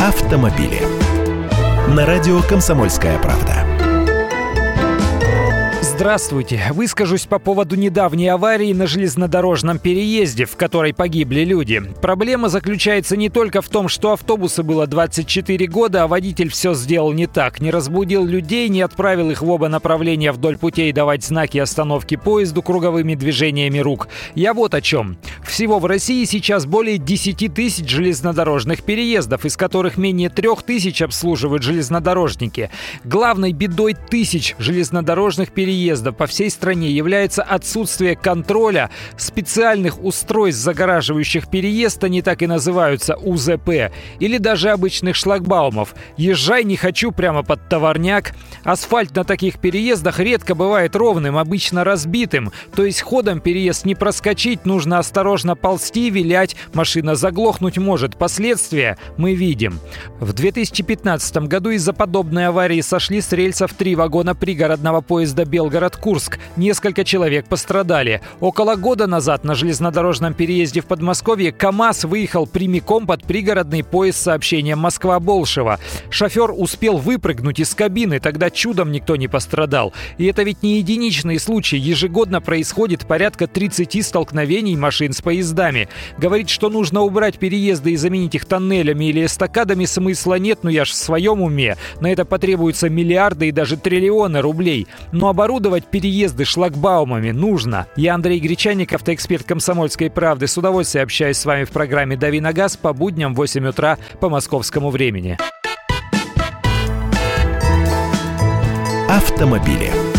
автомобили. На радио «Комсомольская правда». Здравствуйте. Выскажусь по поводу недавней аварии на железнодорожном переезде, в которой погибли люди. Проблема заключается не только в том, что автобусу было 24 года, а водитель все сделал не так. Не разбудил людей, не отправил их в оба направления вдоль путей давать знаки остановки поезду круговыми движениями рук. Я вот о чем. Всего в России сейчас более 10 тысяч железнодорожных переездов, из которых менее 3 тысяч обслуживают железнодорожники. Главной бедой тысяч железнодорожных переездов по всей стране является отсутствие контроля специальных устройств, загораживающих переезд, они так и называются УЗП, или даже обычных шлагбаумов. Езжай не хочу прямо под товарняк. Асфальт на таких переездах редко бывает ровным, обычно разбитым, то есть ходом переезд не проскочить, нужно осторожно ползти, вилять, машина заглохнуть может. Последствия мы видим. В 2015 году из-за подобной аварии сошли с рельсов три вагона пригородного поезда «Белгород» Белгород-Курск. Несколько человек пострадали. Около года назад на железнодорожном переезде в Подмосковье КАМАЗ выехал прямиком под пригородный поезд с сообщением Москва-Болшево. Шофер успел выпрыгнуть из кабины, тогда чудом никто не пострадал. И это ведь не единичный случай. Ежегодно происходит порядка 30 столкновений машин с поездами. Говорит, что нужно убрать переезды и заменить их тоннелями или эстакадами смысла нет, но я ж в своем уме. На это потребуются миллиарды и даже триллионы рублей. Но оборудовать переезды шлагбаумами нужно. Я Андрей Гречаник, автоэксперт «Комсомольской правды». С удовольствием общаюсь с вами в программе «Дави на газ» по будням в 8 утра по московскому времени. Автомобили.